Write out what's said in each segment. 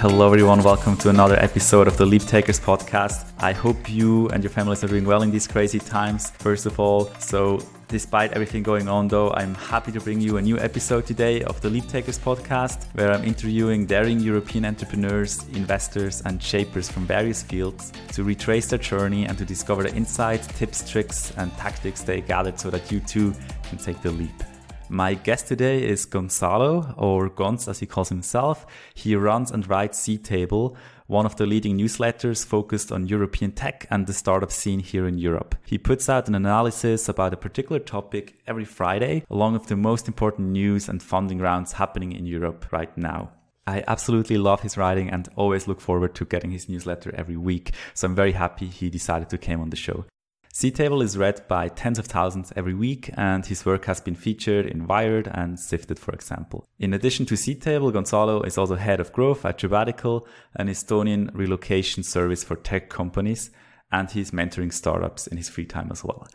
Hello, everyone. Welcome to another episode of the Leap Takers podcast. I hope you and your families are doing well in these crazy times, first of all. So, despite everything going on, though, I'm happy to bring you a new episode today of the Leap Takers podcast, where I'm interviewing daring European entrepreneurs, investors, and shapers from various fields to retrace their journey and to discover the insights, tips, tricks, and tactics they gathered so that you too can take the leap. My guest today is Gonzalo, or Gonz as he calls himself. He runs and writes Seedtable, one of the leading newsletters focused on European tech and the startup scene here in Europe. He puts out an analysis about a particular topic every Friday, along with the most important news and funding rounds happening in Europe right now. I absolutely love his writing and always look forward to getting his newsletter every week. So I'm very happy he decided to come on the show. Seedtable is read by tens of thousands every week, and his work has been featured in Wired and Sifted, for example. In addition to Seedtable, Gonzalo is also head of growth at Jobbatical, an Estonian relocation service for tech companies, and he's mentoring startups in his free time as well.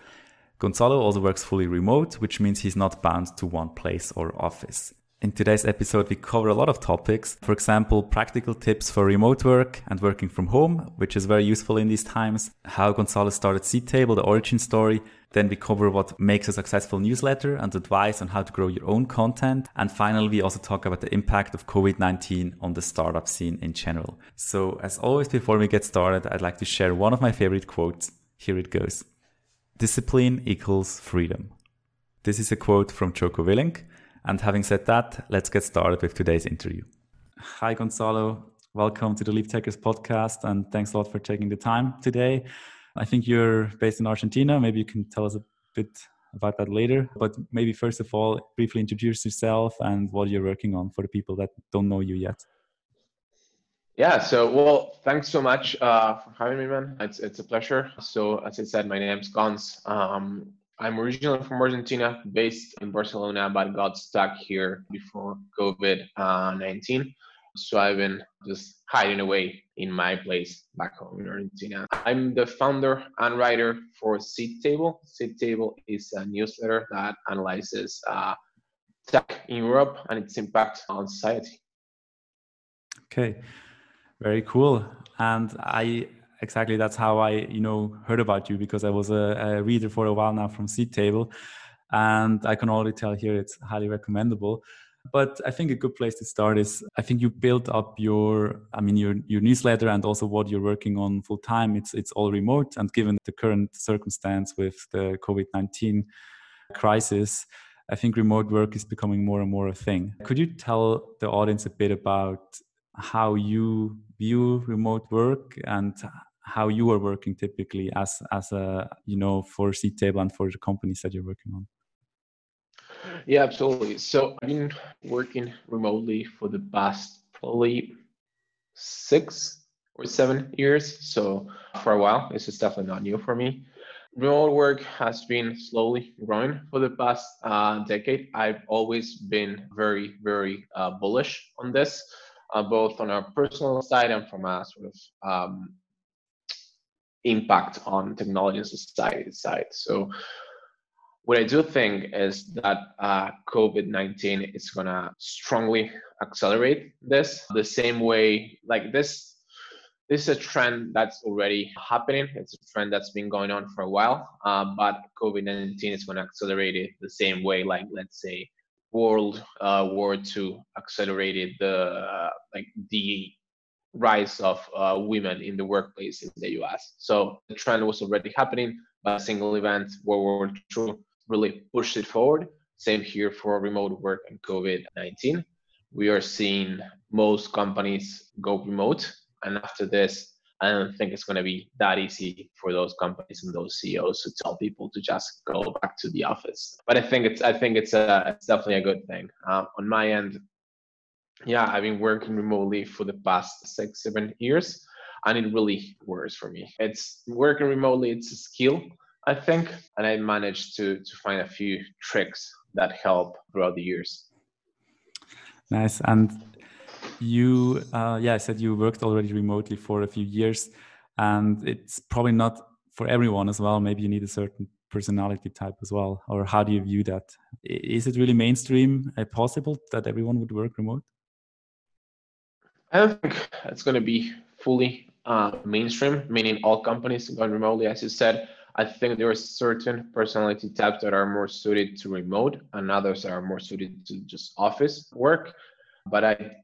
Gonzalo also works fully remote, which means he's not bound to one place or office. In today's episode, we cover a lot of topics. For example, practical tips for remote work and working from home, which is very useful in these times. How Gonzalo started Seedtable, the origin story. Then we cover what makes a successful newsletter and advice on how to grow your own content. And finally, we also talk about the impact of COVID-19 on the startup scene in general. So as always, before we get started, I'd like to share one of my favorite quotes. Here it goes. Discipline equals freedom. This is a quote from Jocko Willink and having said that, let's get started with today's interview. Hi, Gonzalo. Welcome to the Leap Takers podcast, and thanks a lot for taking the time today. I think you're based in Argentina. Maybe you can tell us a bit about that later. But maybe first of all, briefly introduce yourself and what you're working on for the people that don't know you yet. Yeah, so well, thanks so much uh, for having me, man. It's it's a pleasure. So as I said, my name's Gonz. Um, I'm originally from Argentina, based in Barcelona, but got stuck here before COVID uh, 19. So I've been just hiding away in my place back home in Argentina. I'm the founder and writer for Seedtable. Seed Table is a newsletter that analyzes uh, tech in Europe and its impact on society. Okay, very cool. And I exactly that's how I, you know, heard about you because I was a, a reader for a while now from Seedtable, and I can already tell here it's highly recommendable. But I think a good place to start is I think you built up your, I mean, your your newsletter and also what you're working on full time. It's it's all remote, and given the current circumstance with the COVID nineteen crisis, I think remote work is becoming more and more a thing. Could you tell the audience a bit about how you view remote work and how you are working typically as as a you know for Seedtable and for the companies that you're working on? Yeah absolutely. So i've been working remotely for the past probably six or seven years. So for a while this is definitely not new for me. Remote work has been slowly growing for the past uh, decade. I've always been very very uh, bullish on this uh, both on our personal side and from a sort of um, impact on technology and society side. So what I do think is that uh, COVID-19 is going to strongly accelerate this the same way like this this is a trend that's already happening. It's a trend that's been going on for a while, uh, but COVID-19 is going to accelerate it the same way, like let's say World uh, War II accelerated the uh, like the rise of uh, women in the workplace in the US. So the trend was already happening, but a single event, World War II, really pushed it forward. Same here for remote work and COVID 19. We are seeing most companies go remote. And after this, I don't think it's going to be that easy for those companies and those CEOs to tell people to just go back to the office. But I think it's I think it's a it's definitely a good thing. Uh, on my end, yeah, I've been working remotely for the past six, seven years, and it really works for me. It's working remotely, it's a skill, I think, and I managed to to find a few tricks that help throughout the years. Nice. And you, uh, yeah, I said you worked already remotely for a few years, and it's probably not for everyone as well. Maybe you need a certain personality type as well, or how do you view that? Is it really mainstream uh, possible that everyone would work remote? I don't think it's going to be fully uh, mainstream, meaning all companies going remotely. As you said, I think there are certain personality types that are more suited to remote, and others are more suited to just office work. But I,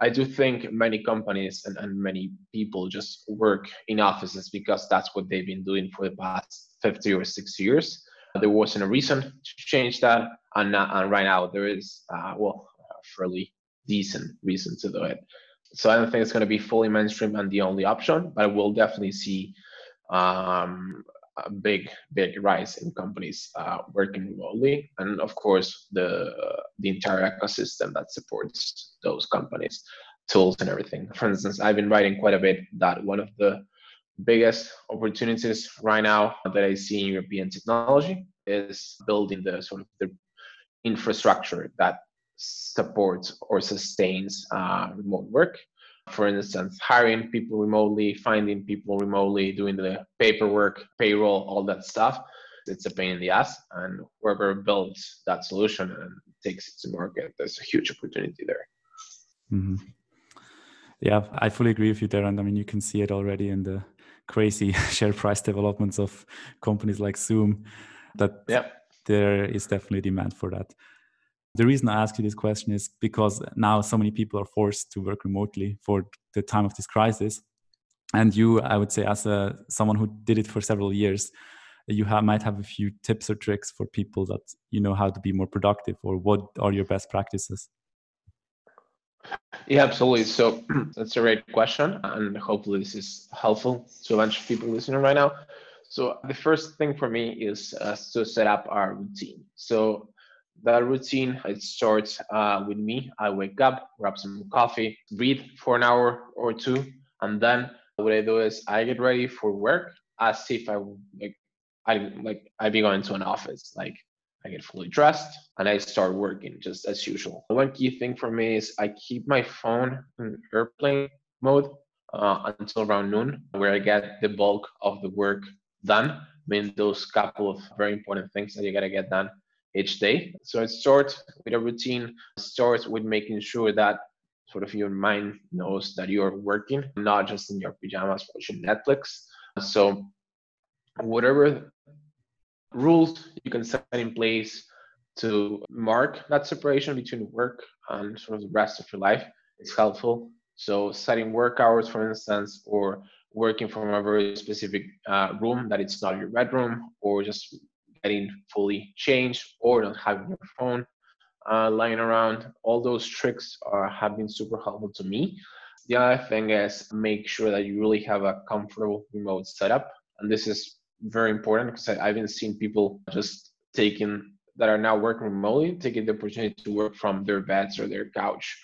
I do think many companies and, and many people just work in offices because that's what they've been doing for the past 50 or 60 years. There wasn't a reason to change that, and, and right now there is, uh, well, a fairly decent reason to do it. So I don't think it's going to be fully mainstream and the only option, but we'll definitely see um, a big, big rise in companies uh, working remotely, and of course the the entire ecosystem that supports those companies, tools and everything. For instance, I've been writing quite a bit that one of the biggest opportunities right now that I see in European technology is building the sort of the infrastructure that supports or sustains uh, remote work. For instance, hiring people remotely, finding people remotely, doing the paperwork, payroll, all that stuff. It's a pain in the ass, and whoever builds that solution and takes it to market, there's a huge opportunity there. Mm-hmm. Yeah, I fully agree with you there, and I mean you can see it already in the crazy share price developments of companies like Zoom. That yeah. there is definitely demand for that. The reason I ask you this question is because now so many people are forced to work remotely for the time of this crisis. And you, I would say, as a someone who did it for several years, you have, might have a few tips or tricks for people that you know how to be more productive, or what are your best practices? Yeah, absolutely. So that's a great question, and hopefully this is helpful to a bunch of people listening right now. So the first thing for me is uh, to set up our routine. So that routine. It starts uh, with me. I wake up grab some coffee breathe for an hour or two and then what i do is i get ready for work as if i like i like i be going to an office. Like i get fully dressed and i start working just as usual. One key thing for me is i keep my phone in airplane mode uh, until around noon where i get the bulk of the work done. I mean those couple of very important things that you got to get done each day. So it starts with a routine, starts with making sure that sort of your mind knows that you're working, not just in your pajamas watching Netflix. So whatever rules you can set in place to mark that separation between work and sort of the rest of your life is helpful. So setting work hours, for instance, or working from a very specific uh, room that it's not your bedroom, or just getting fully changed or not having your phone uh, lying around. All those tricks are, have been super helpful to me. The other thing is make sure that you really have a comfortable remote setup. And this is very important because I've been seeing people just taking that are now working remotely, taking the opportunity to work from their beds or their couch.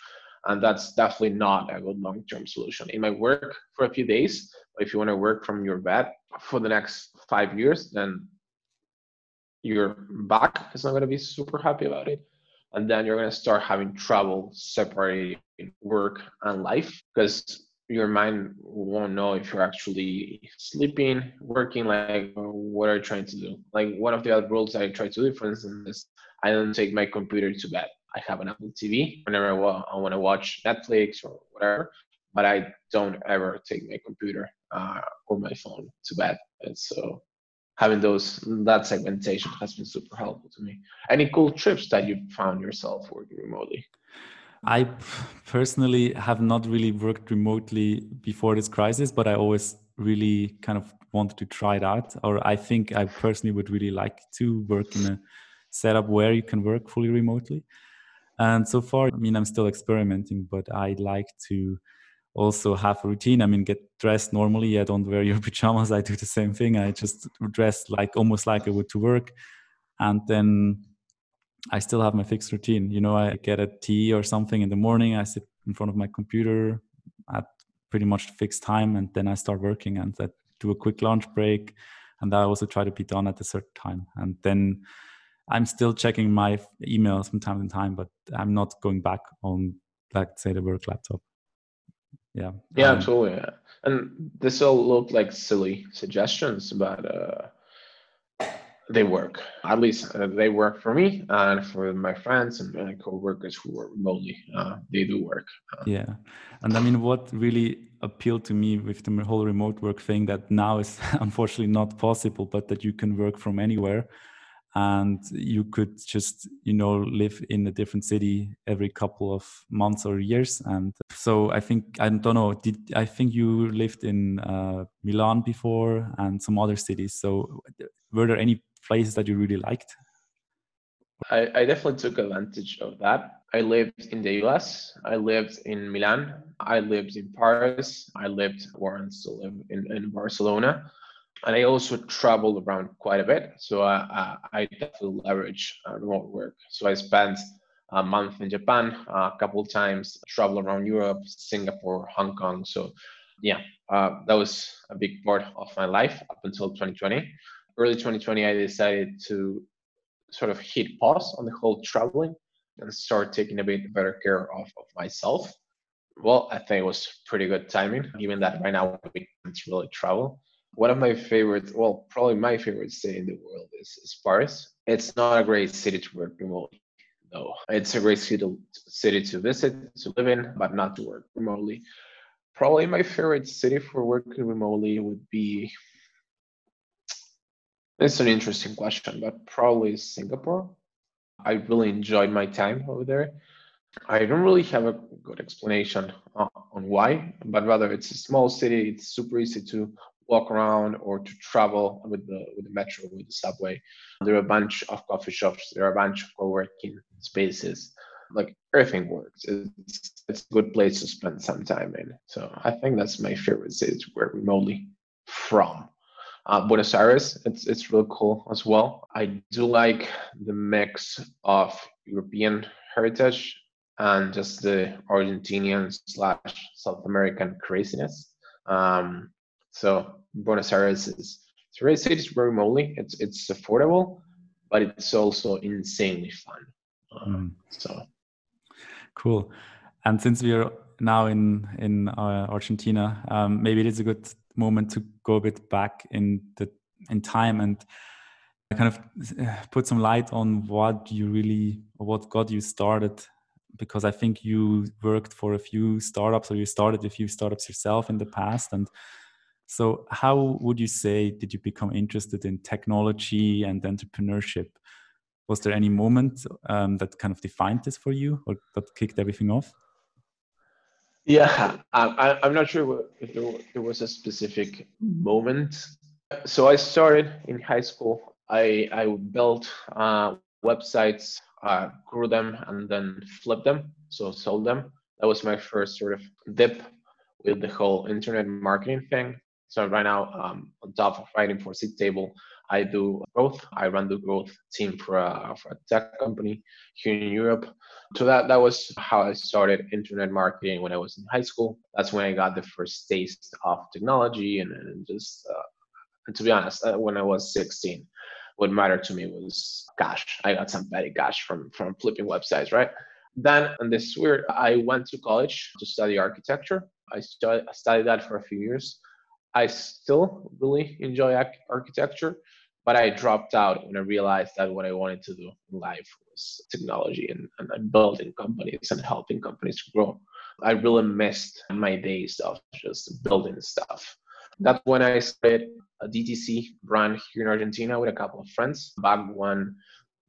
And that's definitely not a good long term solution. It might work for a few days, but if you want to work from your bed for the next five years, then your back is not going to be super happy about it and then you're going to start having trouble separating work and life because your mind won't know if you're actually sleeping working like what are you trying to do? Like one of the other rules i try to do for instance is i don't take my computer to bed. I have an apple tv whenever i want to watch netflix or whatever but i don't ever take my computer uh, or my phone to bed. And so having those that segmentation has been super helpful to me. Any cool trips that you found yourself working remotely? I personally have not really worked remotely before this crisis, but I always really kind of wanted to try it out. Or I think I personally would really like to work in a setup where you can work fully remotely. And so far, I mean, I'm still experimenting, but I'd like to also have a routine. I mean, get dressed normally. I don't wear your pajamas. I do the same thing. I just dress like almost like I would to work. And then I still have my fixed routine. You know, I get a tea or something in the morning. I sit in front of my computer at pretty much fixed time. And then I start working and I do a quick lunch break. And I also try to be done at a certain time. And then I'm still checking my emails from time to time, but I'm not going back on, like, say, the work laptop yeah yeah um, absolutely yeah. and this all look like silly suggestions but uh they work. At least uh, they work for me and for my friends and my co-workers who work remotely. Uh, they do work. Uh, yeah, and I mean, what really appealed to me with the whole remote work thing that now is unfortunately not possible, but that you can work from anywhere and you could just you know live in a different city every couple of months or years and so i think i don't know did i think you lived in uh, milan before and some other cities so were there any places that you really liked I, I definitely took advantage of that. I lived in the US. I lived in Milan. I lived in Paris. I lived where I still live in, in Barcelona and I also traveled around quite a bit. So I, I, I definitely leverage uh, remote work. So I spent a month in Japan, uh, a couple times, travel around Europe, Singapore, Hong Kong. So yeah, uh, that was a big part of my life up until 2020. Early 2020, I decided to sort of hit pause on the whole traveling and start taking a bit better care of, of myself. Well, I think it was pretty good timing, given that right now we can't really travel one of my favorite, well, probably my favorite city in the world is, is Paris. It's not a great city to work remotely, though. It's a great city to, city to visit, to live in, but not to work remotely. Probably my favorite city for working remotely would be. It's an interesting question, but probably Singapore. I really enjoyed my time over there. I don't really have a good explanation on, on why, but rather it's a small city. It's super easy to walk around or to travel with the with the metro with the subway. There are a bunch of coffee shops. There are a bunch of co-working spaces. Like everything works. It's it's a good place to spend some time in. So i think that's my favorite city to work remotely from. Uh, Buenos Aires, it's it's really cool as well. I do like the mix of European heritage and just the Argentinian slash South American craziness. Um, so Buenos Aires is it's a great city. It's very remotely. It's it's affordable, but it's also insanely fun. mm. So cool. And since we are now in in uh, Argentina, um, maybe it is a good moment to go a bit back in the in time and kind of uh, put some light on what you really what got you started because I think you worked for a few startups or you started a few startups yourself in the past and so, how would you say did you become interested in technology and entrepreneurship? Was there any moment um, that kind of defined this for you, or that kicked everything off? Yeah, I, am not sure if there, was a specific moment. So I started in high school. I I built uh, websites, uh, grew them, and then flipped them. So sold them. That was my first sort of dip with the whole internet marketing thing. So right now, um, on top of writing for Table, I do growth. I run the growth team for a, for a tech company here in Europe. So that that was how I started internet marketing when I was in high school. That's when I got the first taste of technology, and, and just uh, and to be honest, uh, when I was 16, what mattered to me was cash. I got some petty cash from from flipping websites, right? Then, and this is weird, I went to college to study architecture. I studied that for a few years. I still really enjoy architecture, but I dropped out when I realized that what I wanted to do in life was technology and, and building companies and helping companies grow. I really missed my days of just building stuff. That's when I started a DTC brand here in Argentina with a couple of friends back when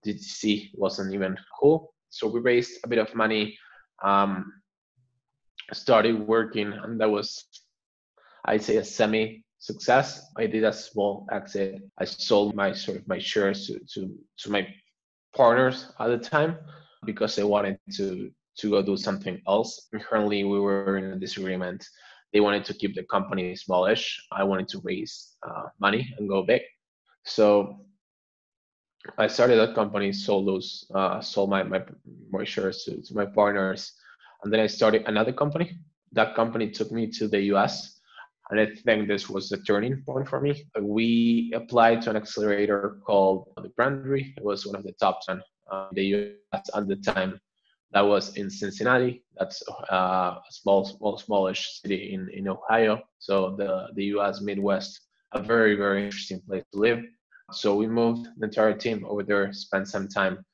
DTC wasn't even cool. So we raised a bit of money, um, started working, and that was I'd say a semi success. I did a small exit. I sold my sort of my shares to to, to my partners at the time because I wanted to to go do something else. Currently, we were in a disagreement. They wanted to keep the company smallish. I wanted to raise uh, money and go big. So I started that company, sold those, uh, sold my, my my shares to, to my partners, and then I started another company. That company took me to the U.S. And I think this was the turning point for me. We applied to an accelerator called the Brandery. It was one of the top 10 uh, in the US at the time. That was in Cincinnati. That's uh, a small, small, smallish city in, in Ohio. So the, the US Midwest, a very, very interesting place to live. So we moved the entire team over there, spent some time.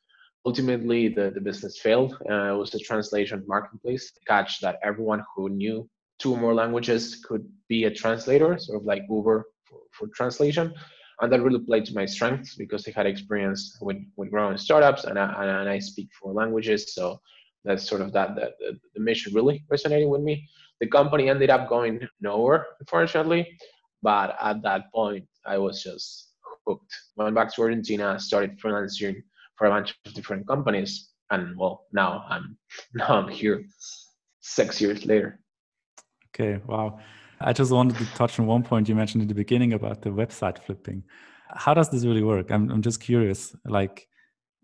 Ultimately, the, the business failed. Uh, it was a translation marketplace catch that everyone who knew two or more languages could be a translator, sort of like Uber for, for translation. And that really played to my strengths because I had experience with, with growing startups and I, and I speak four languages. So that's sort of that, that the, the mission really resonated with me. The company ended up going nowhere, unfortunately. But at that point, I was just hooked. Went back to Argentina, started freelancing for a bunch of different companies, and well, now I'm now I'm here, six years later. Okay, wow. I just wanted to touch on one point you mentioned in the beginning about the website flipping. How does this really work? I'm I'm just curious. Like,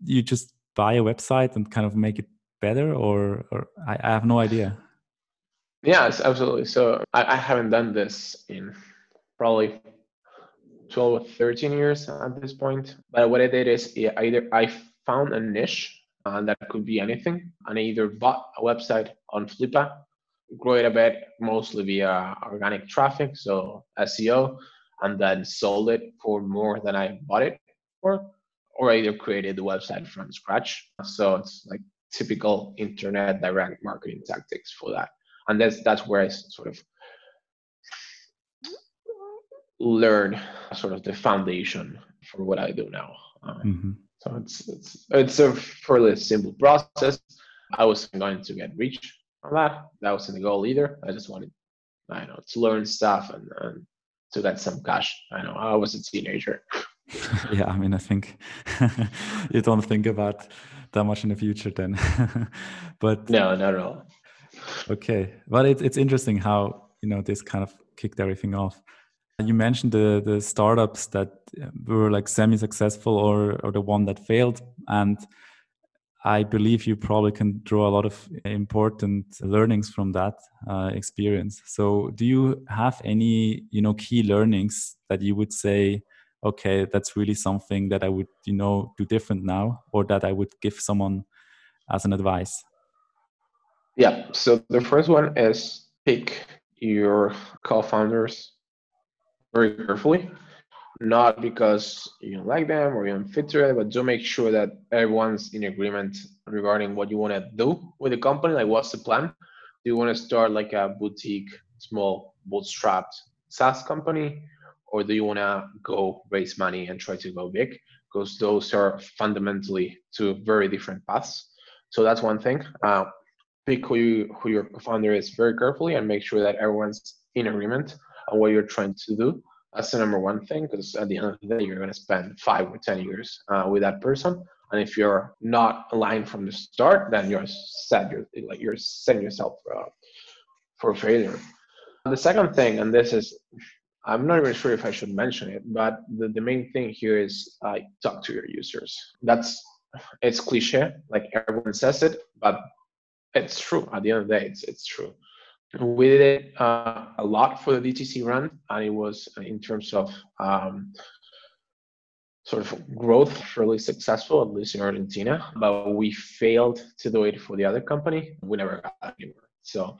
you just buy a website and kind of make it better, or or I, I have no idea. Yes, absolutely. So I, I haven't done this in probably 12 or 13 years at this point. But what I did is either I found a niche uh, that could be anything, and I either bought a website on Flippa, grow it a bit, mostly via organic traffic, so SEO, and then sold it for more than I bought it for, or I either created the website from scratch. So it's like typical internet direct marketing tactics for that and that's that's where I sort of learn sort of the foundation for what I do now. Um, mm-hmm. So it's it's it's a fairly simple process. I was going to get rich that. That wasn't the goal either. I just wanted, I know, to learn stuff and, and to get some cash. I know I was a teenager. yeah, I mean, I think you don't think about that much in the future then. but no, not at all okay but it's it's interesting how you know this kind of kicked everything off you mentioned the the startups that were like semi successful or or the one that failed and i believe you probably can draw a lot of important learnings from that uh, experience. So do you have any you know key learnings that you would say okay that's really something that i would you know do different now or that i would give someone as an advice? Yeah. So the first one is pick your co-founders very carefully, not because you don't like them or you don't fit to it, but do make sure that everyone's in agreement regarding what you want to do with the company. Like, what's the plan? Do you want to start like a boutique, small, bootstrapped SaaS company, or do you want to go raise money and try to go big? Because those are fundamentally two very different paths. So that's one thing. Uh, pick who you who your founder is very carefully and make sure that everyone's in agreement on what you're trying to do. That's the number one thing because at the end of the day, you're going to spend five or ten years uh, with that person. And if you're not aligned from the start, then you're set. You're like you're setting yourself uh, for failure. The second thing, and this is, I'm not even sure if I should mention it, but the, the main thing here is uh, talk to your users. That's it's cliche, like everyone says it, but it's true. At the end of the day, it's it's true. We did it uh, a lot for the DTC run, and it was uh, in terms of um, sort of growth fairly successful, at least in Argentina. But we failed to do it for the other company. We never got anywhere. So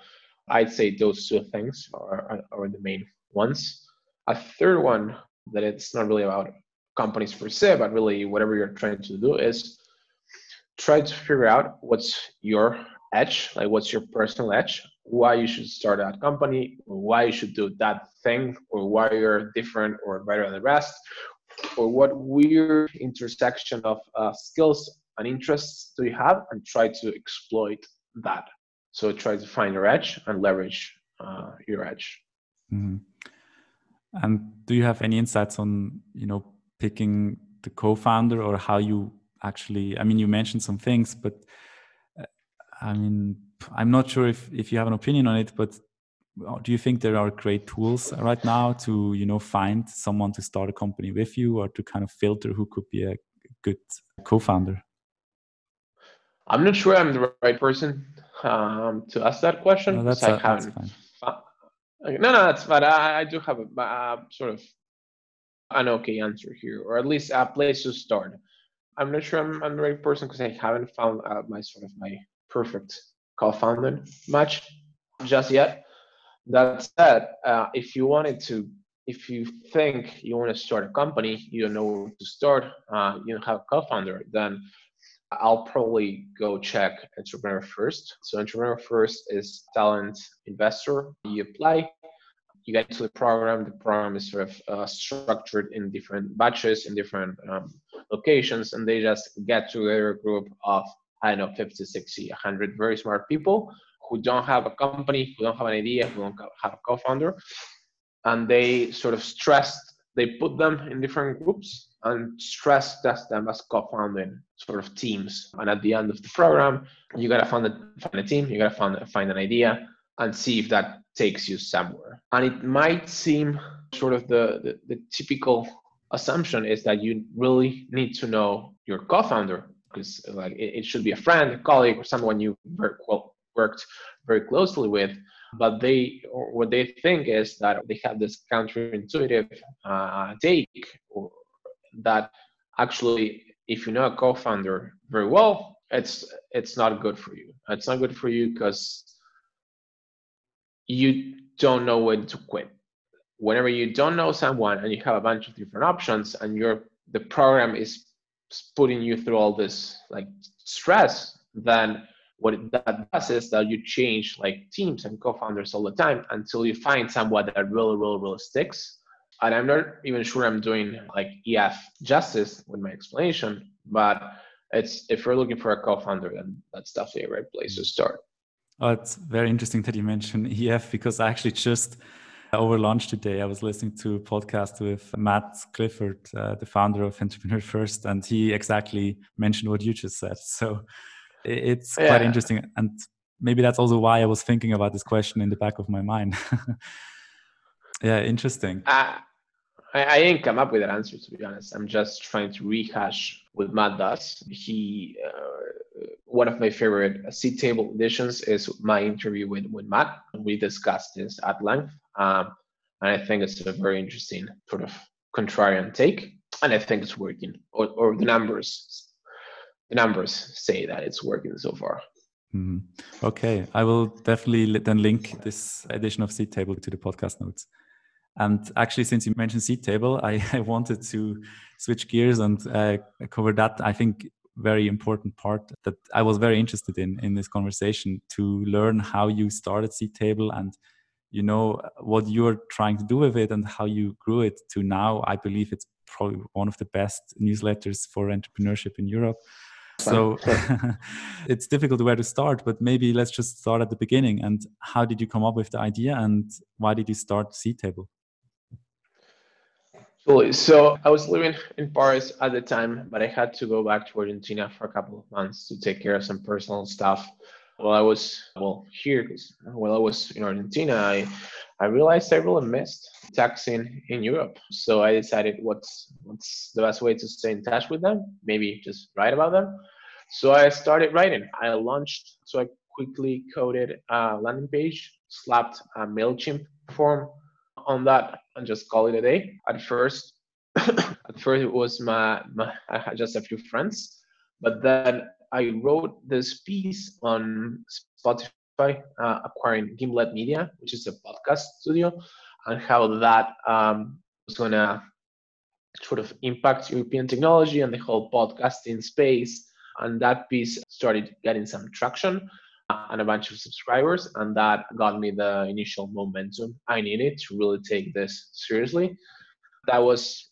I'd say those two things are, are the main ones. A third one that it's not really about companies per se, but really whatever you're trying to do is try to figure out what's your edge like what's your personal edge? Why you should start that company why you should do that thing or why you're different or better than the rest or what weird intersection of uh, skills and interests do you have and try to exploit that. So try to find your edge and leverage uh, your edge. Mm-hmm. and do you have any insights on you know picking the co-founder or how you actually i mean you mentioned some things but I mean, I'm not sure if if you have an opinion on it, but uh, do you think there are great tools right now to you know find someone to start a company with you, or to kind of filter who could be a good co-founder? I'm not sure I'm the right person um, to ask that question. No, that's, a, that's fine. no, no, that's fine. I, I do have a, a sort of an okay answer here, or at least a place to start. I'm not sure I'm, I'm the right person because I haven't found uh, my sort of my perfect co-founded match just yet. That said, uh, if you wanted to if you think you want to start a company, you don't know where to start, uh, you don't have a co-founder, then I'll probably go check Entrepreneur First. So Entrepreneur First is talent investor. You apply, you get to the program. The program is sort of uh, structured in different batches in different um, locations, and they just get together a group of I don't know 50, 60, 100 very smart people who don't have a company, who don't have an idea, who don't have a co-founder, and they sort of stress. They put them in different groups and stress test them as co-founding sort of teams. And at the end of the program, you gotta find a, find a team, you gotta find find an idea, and see if that takes you somewhere. And it might seem sort of the, the, the typical assumption is that you really need to know your co-founder because like it, it, should be a friend, a colleague, or someone you worked very closely with. But they, or what they think is that they have this counterintuitive uh, take that actually, if you know a co-founder very well, it's it's not good for you. It's not good for you because you don't know when to quit. Whenever you don't know someone and you have a bunch of different options and your the program is putting you through all this like stress, then what that does is that you change like teams and co-founders all the time until you find someone that really, really, really sticks. And I'm not even sure I'm doing like EF justice with my explanation, but it's if you're looking for a co-founder, then that's definitely a right place to mm. start. Oh, it's very interesting that you mentioned EF because I actually just over lunch today I was listening to a podcast with Matt Clifford, uh, the founder of Entrepreneur First, and he exactly mentioned what you just said. So it's yeah. quite interesting, and maybe that's also why I was thinking about this question in the back of my mind. yeah, interesting. Uh, I, I didn't come up with an answer to be honest. I'm just trying to rehash what Matt does. He uh, one of my favorite Seedtable editions is my interview with, with Matt. And we discussed this at length. Um, and I think it's a very interesting sort of contrarian take. And I think it's working, or, or the numbers the numbers say that it's working so far. Mm. Okay, I will definitely then link this edition of Seedtable to the podcast notes. And actually, since you mentioned Seedtable, I, I wanted to switch gears and uh, cover that. I think very important part that I was very interested in in this conversation to learn how you started Seedtable and you know what you're trying to do with it and how you grew it to now. I believe it's probably one of the best newsletters for entrepreneurship in Europe. So it's difficult where to start, but maybe let's just start at the beginning. And how did you come up with the idea and why did you start Seedtable? So I was living in Paris at the time, but I had to go back to Argentina for a couple of months to take care of some personal stuff. While I was well here, while I was in Argentina, I I realized I really missed taxing in Europe. So I decided what's what's the best way to stay in touch with them? Maybe just write about them. So I started writing. I launched. So I quickly coded a landing page, slapped a Mailchimp form on that, and just call it a day. At first, at first it was my, my just a few friends, but then I wrote this piece on Spotify uh, acquiring Gimlet Media, which is a podcast studio, and how that um, was to sort of impact European technology and the whole podcasting space. And that piece started getting some traction and a bunch of subscribers, and that got me the initial momentum I needed to really take this seriously. That was,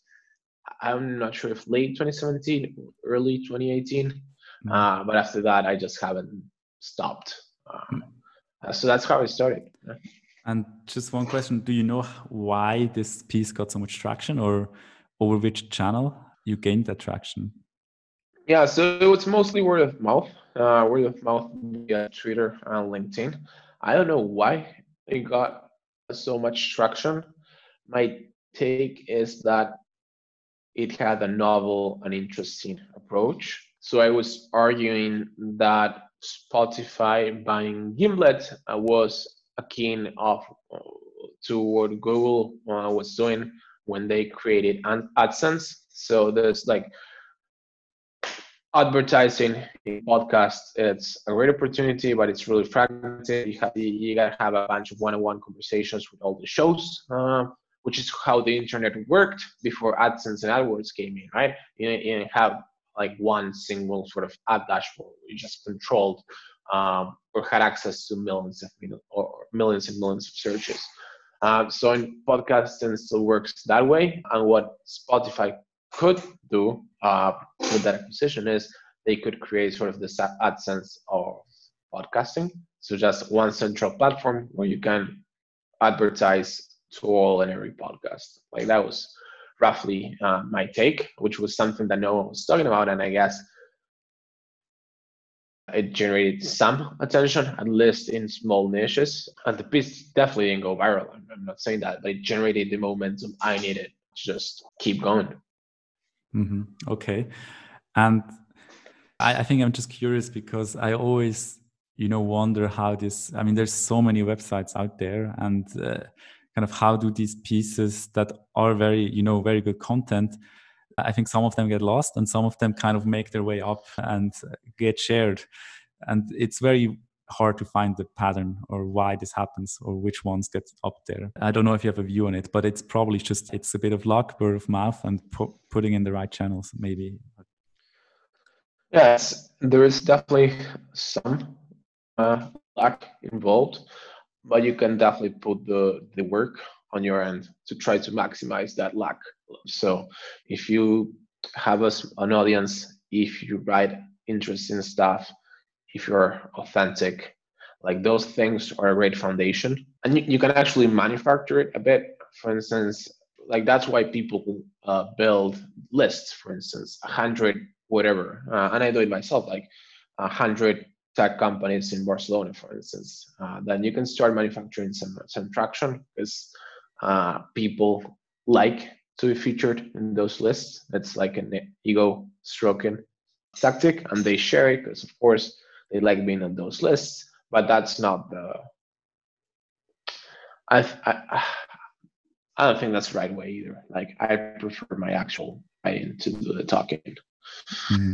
I'm not sure if late 2017, early 2018, mm-hmm. uh, but after that, I just haven't stopped. Uh, so that's how it started. And just one question: Do you know why this piece got so much traction, or over which channel you gained that traction? Yeah, so it's mostly word of mouth. Uh, word of mouth via Twitter and LinkedIn. I don't know why it got so much traction. My take is that it had a novel and interesting approach. So I was arguing that Spotify buying Gimlet uh, was akin of to what Google uh, was doing when they created AdSense. So there's like advertising in podcast. It's a great opportunity, but it's really fragmented. You have you gotta have a bunch of one-on-one conversations with all the shows uh, which is how the internet worked before AdSense and AdWords came in, right? You didn't have like one single sort of ad dashboard. You just controlled um, or had access to millions of or millions and millions of searches. Um, so in podcasting it still works that way. And what Spotify could do uh, with that acquisition is they could create sort of this AdSense of podcasting. So just one central platform where you can advertise to all and every podcast. Like that was roughly uh, my take, which was something that no one was talking about, and I guess it generated some attention, at least in small niches. And the piece definitely didn't go viral. I'm not saying that, but it generated the momentum I needed to just keep going. Mm-hmm. Okay, and I, I think I'm just curious because I always, you know, wonder how this. I mean, there's so many websites out there, and uh, kind of how do these pieces that are very, you know, very good content. I think some of them get lost and some of them kind of make their way up and get shared. And it's very hard to find the pattern or why this happens or which ones get up there. I don't know if you have a view on it, but it's probably just it's a bit of luck, word of mouth, and pu- putting in the right channels, maybe. Yes, there is definitely some uh, luck involved, but you can definitely put the the work on your end to try to maximize that luck. So if you have a, an audience, if you write interesting stuff, if you're authentic, like those things are a great foundation. And you, you can actually manufacture it a bit. For instance, like that's why people uh, build lists, for instance, a hundred, whatever. Uh, and I do it myself, like a hundred tech companies in Barcelona, for instance. Uh, then you can start manufacturing some, some traction because uh, people like to be featured in those lists. It's like an ego stroking tactic, and they share it because, of course, they like being on those lists. But that's not the. I, I I don't think that's the right way either. Like I prefer my actual writing to do the talking. Mm-hmm.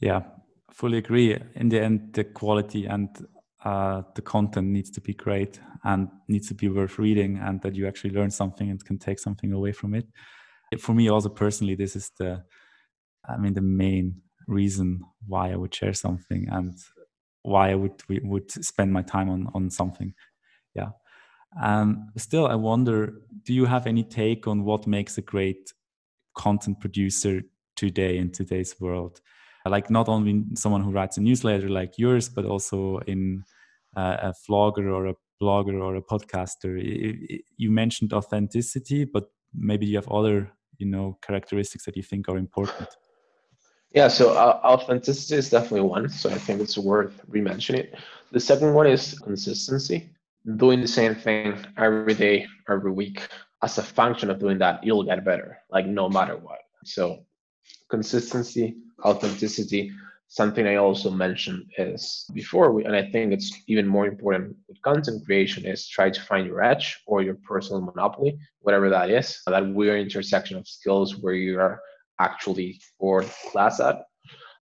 Yeah, fully agree. In the end, the quality and uh, the content needs to be great and needs to be worth reading and that you actually learn something and can take something away from it for me also personally this is the i mean the main reason why i would share something and why i would would spend my time on on something yeah um still i wonder do you have any take on what makes a great content producer today in today's world like not only someone who writes a newsletter like yours, but also in uh, a vlogger or a blogger or a podcaster. You mentioned authenticity, but maybe you have other, you know, characteristics that you think are important. Yeah, so uh, authenticity is definitely one. So I think it's worth re-mentioning it. The second one is consistency. Doing the same thing every day, every week. As a function of doing that, you'll get better, like no matter what. So consistency, authenticity. Something I also mentioned is before, and I think it's even more important with content creation is try to find your edge or your personal monopoly, whatever that is, that weird intersection of skills where you are actually for class at.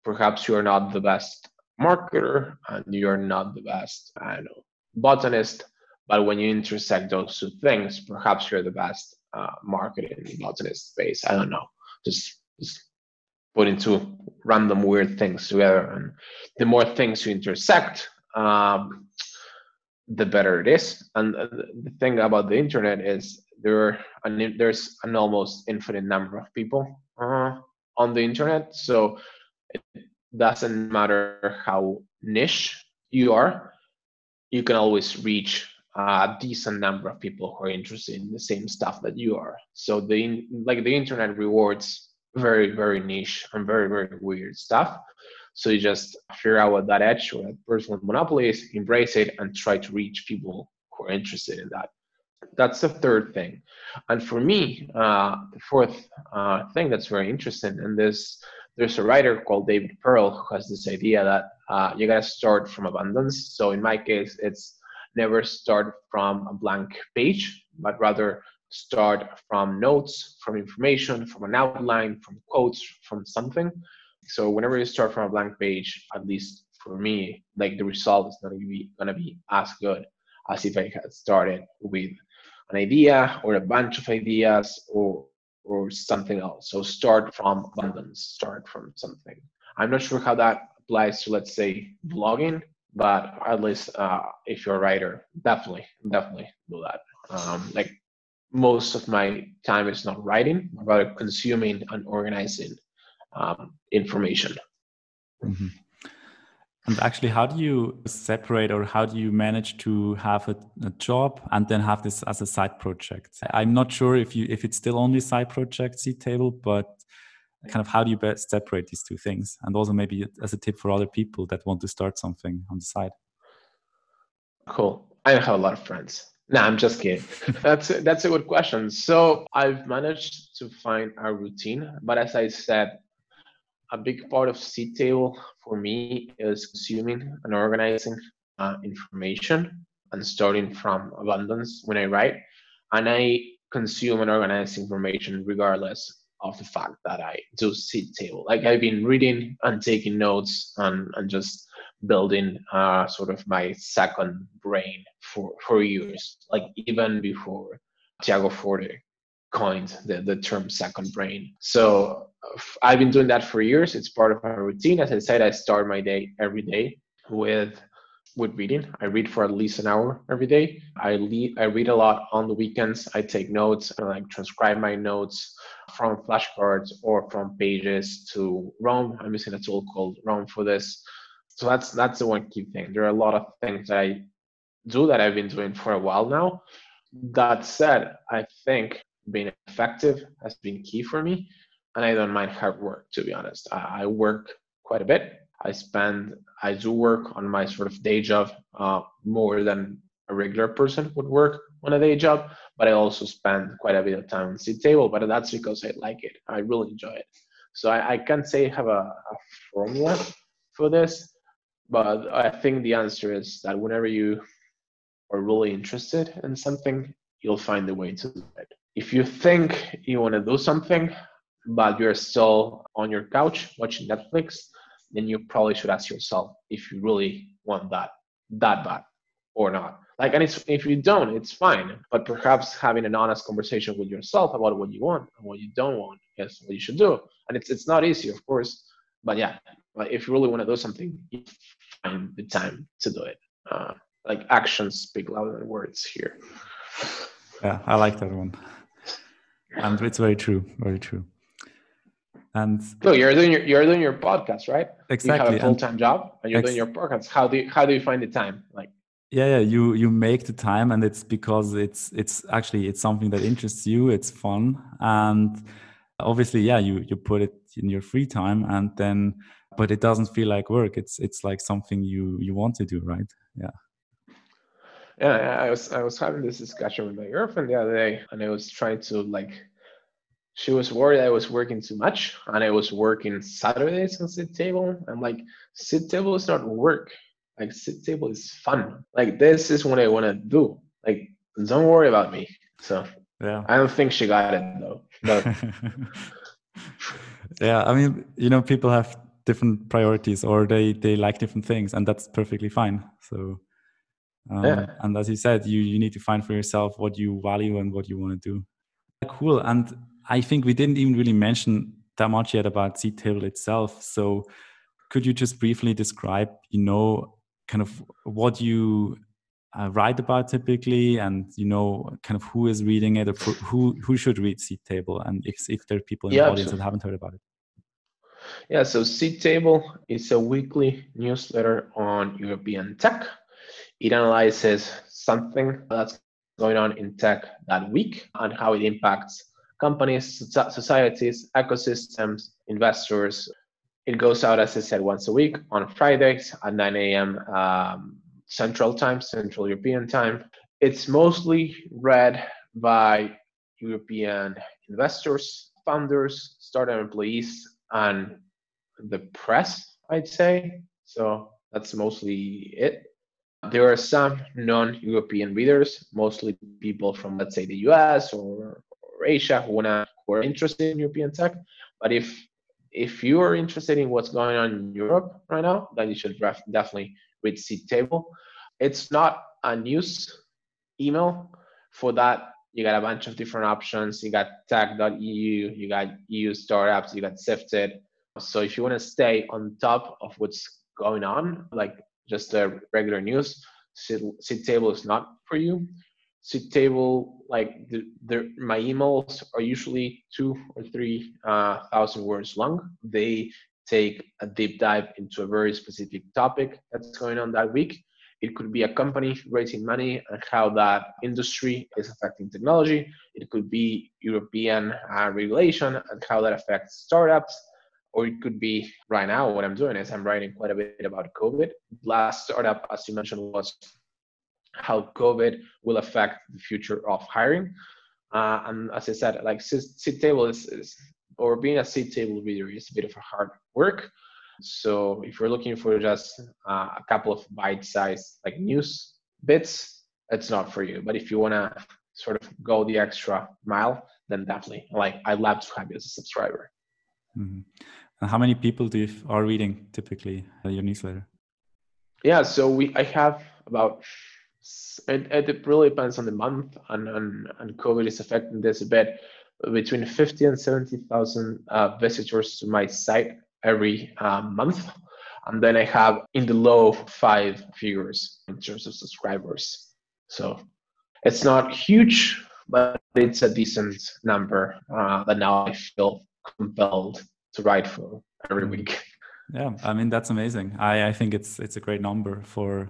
Perhaps you are not the best marketer and you're not the best, I don't know, botanist, but when you intersect those two things, perhaps you're the best uh, marketing botanist space. I don't know. Just, just putting two random weird things together. And the more things you intersect, um, the better it is. And the thing about the internet is there an, there's an almost infinite number of people uh, on the internet. So it doesn't matter how niche you are, you can always reach a decent number of people who are interested in the same stuff that you are. So the like the internet rewards very very niche and very very weird stuff so you just figure out what that edge or that personal monopoly is embrace it and try to reach people who are interested in that that's the third thing and for me uh, the fourth uh, thing that's very interesting and this there's a writer called David Perell who has this idea that uh, you gotta start from abundance so in my case it's never start from a blank page but rather start from notes, from information, from an outline, from quotes, from something. So whenever you start from a blank page, at least for me, like the result is not gonna be gonna be as good as if I had started with an idea or a bunch of ideas or or something else. So start from abundance, start from something. I'm not sure how that applies to let's say blogging, but at least uh, if you're a writer, definitely, definitely do that. Um, like most of my time is not writing, but consuming and organizing um, information. Mm-hmm. And actually, how do you separate or how do you manage to have a, a, job and then have this as a side project? I'm not sure if you if it's still only side project Seedtable, but kind of how do you best separate these two things? And also maybe as a tip for other people that want to start something on the side. Cool. I have a lot of friends. No, I'm just kidding. that's a, that's a good question. So I've managed to find a routine, but as I said, a big part of table for me is consuming and organizing uh, information and starting from abundance when I write. And I consume and organize information regardless of the fact that I do table. Like I've been reading and taking notes and, and just building uh, sort of my second brain for, for years, like even before Tiago Forte coined the, the term second brain. So I've been doing that for years. It's part of my routine. As I said, I start my day every day with with reading. I read for at least an hour every day. I lead, I read a lot on the weekends. I take notes and like transcribe my notes from flashcards or from pages to Roam. I'm using a tool called Roam for this. So that's that's the one key thing. There are a lot of things that I do that I've been doing for a while now. That said, I think being effective has been key for me and i don't mind hard work to be honest. I, I work quite a bit. I spend i do work on my sort of day job uh, more than a regular person would work on a day job but i also spend quite a bit of time on Seedtable but that's because i like it. I really enjoy it. So i, I can't say I have a, a formula for this but i think the answer is that whenever you are really interested in something you'll find a way to do it. If you think you want to do something, but you're still on your couch watching Netflix, then you probably should ask yourself if you really want that that bad or not. Like, and if you don't, it's fine. But perhaps having an honest conversation with yourself about what you want and what you don't want is what you should do. And it's it's not easy, of course. But yeah, like if you really want to do something, you find the time to do it. Uh, like actions speak louder than words here. Yeah, I like that one and it's very true, very true. And no, you're doing your you're doing your podcast, right? Exactly. You have a full time job, and you're doing your podcast. How do you, how do you find the time? Like, yeah, yeah, you you make the time, and it's because it's it's actually it's something that interests you. It's fun, and obviously, yeah, you you put it in your free time, and then, but it doesn't feel like work. It's it's like something you you want to do, right? Yeah yeah i was i was having this discussion with my girlfriend the other day and i was trying to like she was worried i was working too much and i was working saturdays on Seedtable. I'm like Seedtable is not work. Like Seedtable is fun. Like this is what i want to do. Like don't worry about me. So yeah. I don't think she got it though. But yeah i mean you know people have different priorities or they they like different things and that's perfectly fine. So um, yeah. And as you said, you you need to find for yourself what you value and what you want to do. Cool. And I think we didn't even really mention that much yet about Seedtable itself. So could you just briefly describe, you know, kind of what you uh, write about typically, and you know, kind of who is reading it, or who who should read Seedtable, and if if there are people in yeah, the audience that haven't heard about it. Yeah, so Seedtable is a weekly newsletter on European tech it analyzes something that's going on in tech that week and how it impacts companies, societies, ecosystems, investors. It goes out, as I said, once a week on Fridays at 9 a.m. Um, Central Time, Central European Time. It's mostly read by European investors, founders, startup employees, and the press, I'd say. So that's mostly it. There are some non-European readers, mostly people from, let's say, the US or, Asia who wanna who are interested in European tech. But if if you are interested in what's going on in Europe right now, then you should definitely read Seedtable. It's not a news email for that you got a bunch of different options. You got tech.eu, you got EU startups, you got Sifted. So if you want to stay on top of what's going on, like just the regular news, Seedtable is not for you. Seedtable, like the, the, my emails are usually two or three uh, thousand words long. They take a deep dive into a very specific topic that's going on that week. It could be a company raising money and how that industry is affecting technology. It could be European uh, regulation and how that affects startups. Or it could be right now, what I'm doing is I'm writing quite a bit about COVID. Last startup, as you mentioned, was how COVID will affect the future of hiring. Uh, and as I said, like Seedtable is, is, or being a Seedtable reader is a bit of a hard work. So if you're looking for just uh, a couple of bite-sized like news bits, it's not for you. But if you want to sort of go the extra mile, then definitely, like I'd love to have you as a subscriber. Mm-hmm. And how many people do you are reading typically uh, your newsletter? Yeah, so we I have about it, it really depends on the month and, and, and COVID is affecting this a bit between 50 and 70,000 uh, visitors to my site every uh, month. And then I have in the low five figures in terms of subscribers. So it's not huge, but it's a decent number uh, that now I feel compelled to write for every mm-hmm. week. Yeah, I mean that's amazing. I, I think it's it's a great number for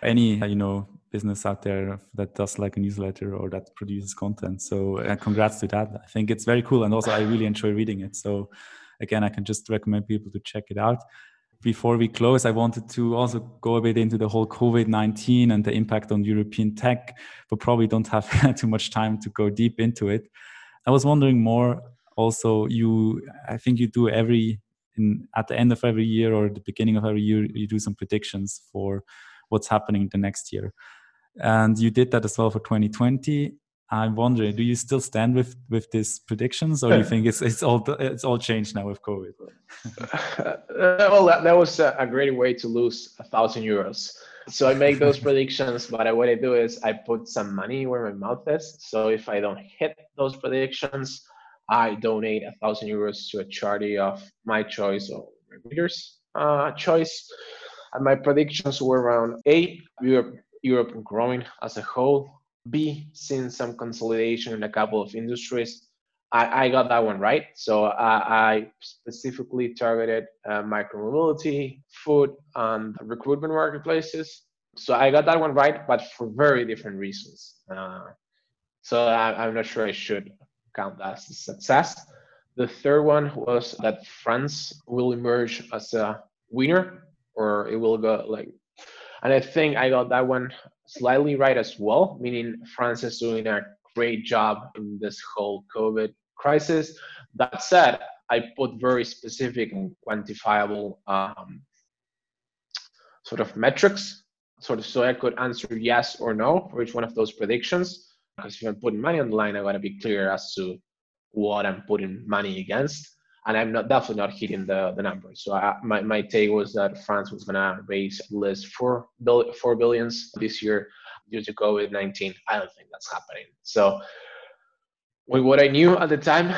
any you know business out there that does like a newsletter or that produces content. So uh, congrats to that. I think it's very cool, and also I really enjoy reading it. So again, I can just recommend people to check it out. Before we close, I wanted to also go a bit into the whole COVID 19 and the impact on European tech, but probably don't have too much time to go deep into it. I was wondering more also, you, I think you do every, in, at the end of every year or the beginning of every year, you do some predictions for what's happening the next year. And you did that as well for 2020. I'm wondering, do you still stand with with these predictions, or do you think it's it's all it's all changed now with COVID? uh, well, that, that was a, a, great way to lose a thousand euros. So I make those predictions, but what I do is I put some money where my mouth is. So if I don't hit those predictions, I donate a thousand euros to a charity of my choice or my reader's uh, choice. And my predictions were around A, Europe, Europe growing as a whole, B, seeing some consolidation in a couple of industries. I, I got that one right. So I, I specifically targeted uh, micromobility, food, and recruitment marketplaces. So I got that one right, but for very different reasons. Uh, so I, I'm not sure I should count that as a success. The third one was that France will emerge as a winner, or it will go like, and I think I got that one slightly right as well, meaning France is doing a great job in this whole COVID crisis. That said, I put very specific and quantifiable um, sort of metrics, sort of so I could answer yes or no for each one of those predictions. Because if I'm putting money on the line, I gotta be clear as to what I'm putting money against and I'm not definitely not hitting the the numbers. So I, my my take was that France was gonna raise at least four bill, four billions this year due to COVID nineteen. I don't think that's happening. So with what I knew at the time,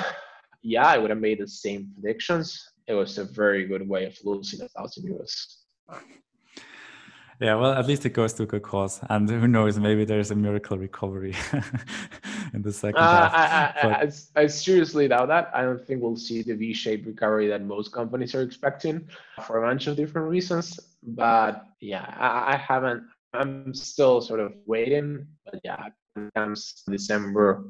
yeah, I would have made the same predictions. It was a very good way of losing a thousand euros. Yeah, well, at least it goes to a good cause, and who knows? Maybe there's a miracle recovery in the second uh, half. I, I, I, I, seriously doubt that. I don't think we'll see the V-shaped recovery that most companies are expecting for a bunch of different reasons. But yeah, I, I haven't. I'm still sort of waiting. But yeah, comes December,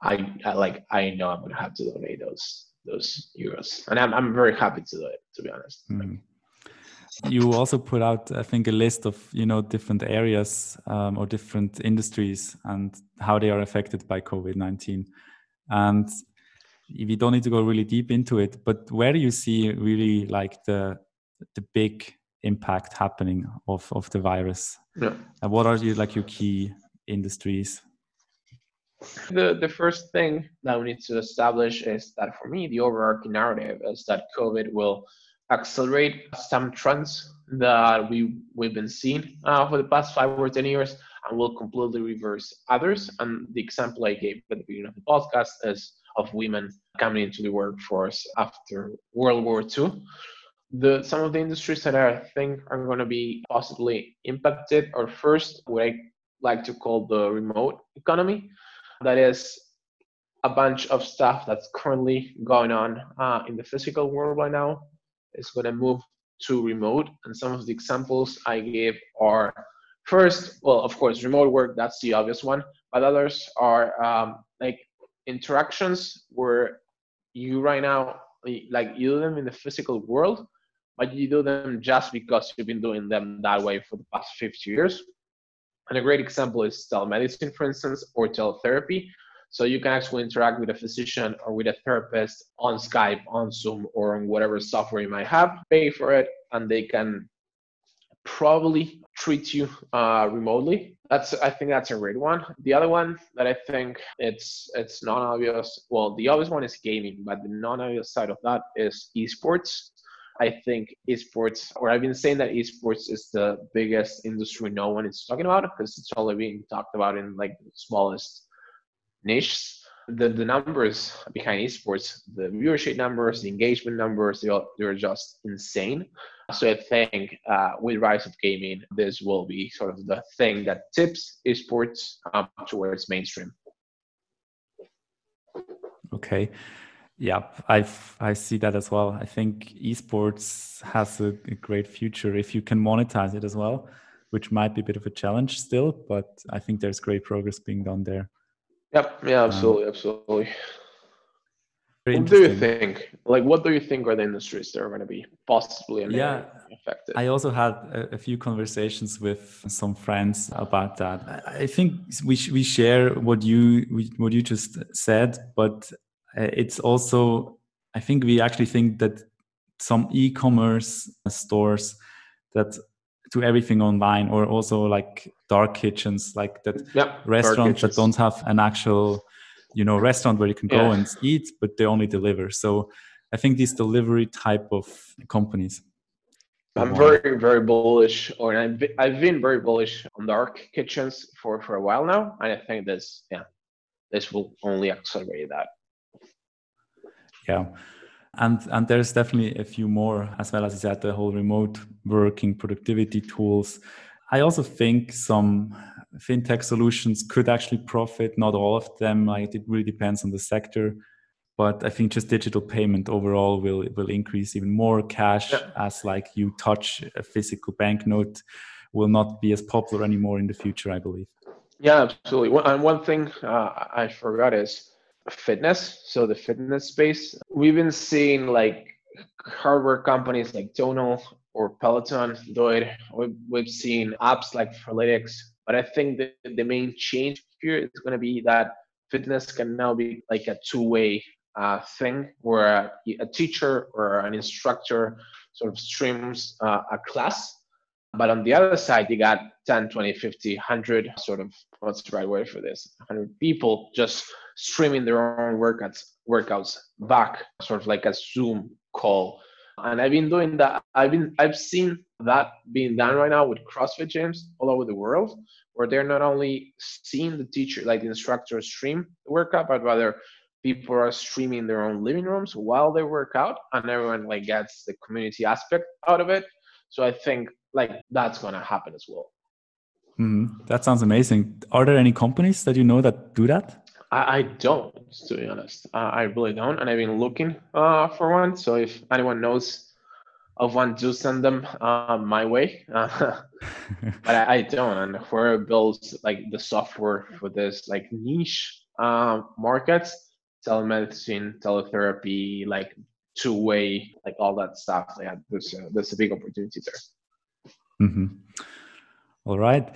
I, I like. I know I'm gonna have to donate those those euros, and I'm I'm very happy to do it. To be honest. Mm you also put out i think a list of you know different areas um, or different industries and how they are affected by covid-19 and we don't need to go really deep into it but where do you see really like the the big impact happening of of the virus? Yeah. and what are you like your key industries? The the first thing that we need to establish is that for me the overarching narrative is that covid will accelerate some trends that we we've been seeing uh, for the past five or ten years. and will completely reverse others. And the example I gave at the beginning of the podcast is of women coming into the workforce after World War II. The, some of the industries that I think are going to be possibly impacted are first what I like to call the remote economy. That is a bunch of stuff that's currently going on uh, in the physical world right now is going to move to remote. And some of the examples I gave are first, well, of course, remote work, that's the obvious one, but others are um, like interactions where you right now, like you do them in the physical world, but you do them just because you've been doing them that way for the past 50 years. And a great example is telemedicine, for instance, or teletherapy, so you can actually interact with a physician or with a therapist on Skype, on Zoom, or on whatever software you might have, pay for it, and they can probably treat you uh, remotely. That's I think that's a great one. The other one that I think it's it's non-obvious. Well, the obvious one is gaming, but the non-obvious side of that is esports. I think esports, or I've been saying that esports is the biggest industry no one is talking about because it's only being talked about in like the smallest niche, the, the numbers behind esports, the viewership numbers, the engagement numbers, they're, they're just insane. So I think uh, with rise of gaming, this will be sort of the thing that tips esports up towards mainstream. Okay. Yeah, I I see that as well. I think esports has a, a, great future if you can monetize it as well, which might be a bit of a challenge still, but I think there's great progress being done there. Yep. Yeah. Absolutely. Um, absolutely. What do you think? Like, what do you think are the industries that are going to be possibly yeah, affected? I also had a, a, few conversations with some friends about that. I think we we share what you what you just said, but uh, it's also I think we actually think that some e-commerce stores that to everything online or also like dark kitchens like that yeah, restaurants that don't have an actual you know restaurant where you can go yeah. and eat but they only deliver. So i think these delivery type of companies. I'm very very bullish or I've been, I've been very bullish on dark kitchens for for a while now and i think this yeah this will only accelerate that. Yeah and and there's definitely a few more as well as I said the whole remote working productivity tools. I also think some fintech solutions could actually profit. Not all of them. Like it really depends on the sector. But i think just digital payment overall will will increase even more. Cash yeah. as like you touch a physical banknote will not be as popular anymore in the future i believe. Yeah absolutely. And one thing uh, i forgot is fitness, so the fitness space. We've been seeing like hardware companies like Tonal or Peloton do it. We've, we've seen apps like Freeletics, but I think the, the main change here is going to be that fitness can now be like a two-way uh, thing where a, a, teacher or an instructor sort of streams uh, a class but on the other side you got 10 20 50 100 sort of what's the right word for this 100 people just streaming their own workouts workouts back, sort of like a Zoom call. And I've been doing that. I've been I've seen that being done right now with CrossFit gyms all over the world, where they're not only seeing the teacher, like the instructor, stream the workout, but rather people are streaming their own living rooms while they work out, and everyone like gets the community aspect out of it. So I think like that's gonna happen as well. Mm, that sounds amazing. Are there any companies that you know that do that? I, I don't, to be honest. Uh, I really don't, and I've been looking uh, for one. So if anyone knows of one, do send them uh, my way. But I, I, don't, and whoever builds like the software for this like niche uh, markets, telemedicine, teletherapy, like two-way, like all that stuff. Yeah, there's a, there's a big opportunity there. Mm-hmm. All right.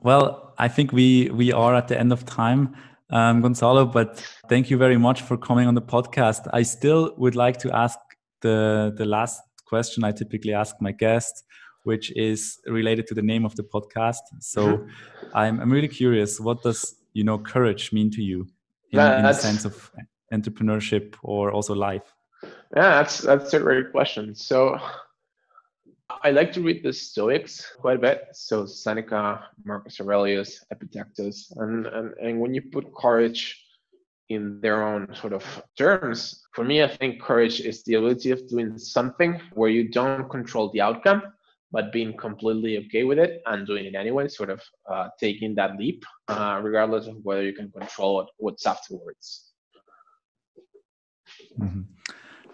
Well, I think we we are at the end of time um, Gonzalo, but thank you very much for coming on the podcast. I still would like to ask the, the last question I typically ask my guests, which is related to the name of the podcast. So mm-hmm. I'm, I'm really curious, what does, you know, courage mean to you in, in the sense of entrepreneurship or also life? Yeah, that's, that's a great question. So I like to read the Stoics quite a bit. So Seneca, Marcus Aurelius, Epictetus, and, and, and when you put courage in their own sort of terms, for me, I think courage is the ability of doing something where you don't control the outcome, but being completely okay with it and doing it anyway, sort of uh, taking that leap, uh, regardless of whether you can control what's afterwards. Mm-hmm.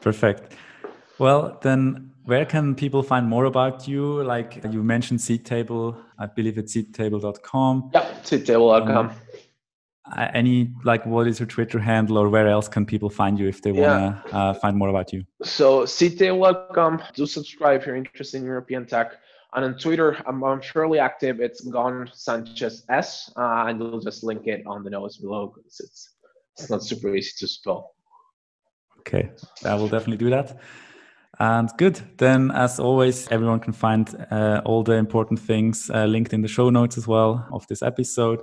Perfect. Well, then where can people find more about you? Like you mentioned Seedtable, I believe it's seedtable.com. Yeah, seedtable.com. Um, any like what is your Twitter handle or where else can people find you if they want to uh, find more about you? So seedtable.com. Do subscribe if you're interested in European tech. And on Twitter, I'm, I'm fairly active. It's Gon Sanchez S, uh, and we'll just link it on the notes below because it's it's not super easy to spell. Okay, I will definitely do that. And good. Then, as always, everyone can find uh, all the important things uh, linked in the show notes as well of this episode.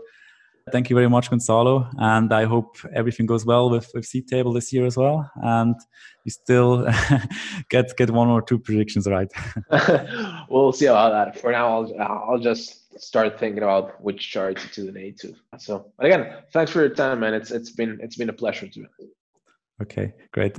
Thank you very much, Gonzalo. And I hope everything goes well with, with Seedtable this year as well. And you still get get one or two predictions right. we'll see about that. For now, I'll, I'll just start thinking about which chart to donate to. So, but again, thanks for your time, man. It's it's been it's been a pleasure to. Okay, great.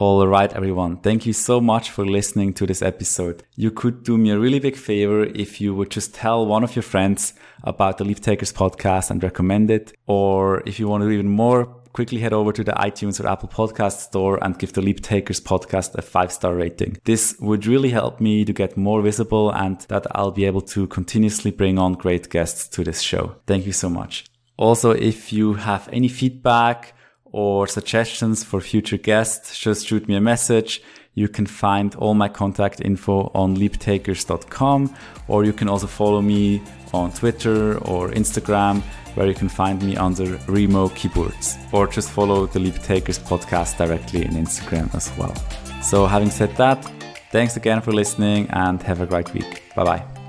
All right, everyone. Thank you so much for listening to this episode. You could do me a really big favor if you would just tell one of your friends about the Leap Takers podcast and recommend it. Or if you want to do even more, quickly head over to the iTunes or Apple podcast store and give the Leap Takers podcast a five star rating. This would really help me to get more visible and that I'll be able to continuously bring on great guests to this show. Thank you so much. Also, if you have any feedback, or suggestions for future guests, just shoot me a message. You can find all my contact info on leaptakers.com, or you can also follow me on Twitter or Instagram, where you can find me under Remo Keyboards, or just follow the Leap Takers podcast directly in Instagram as well. So, having said that, thanks again for listening and have a great week. Bye bye.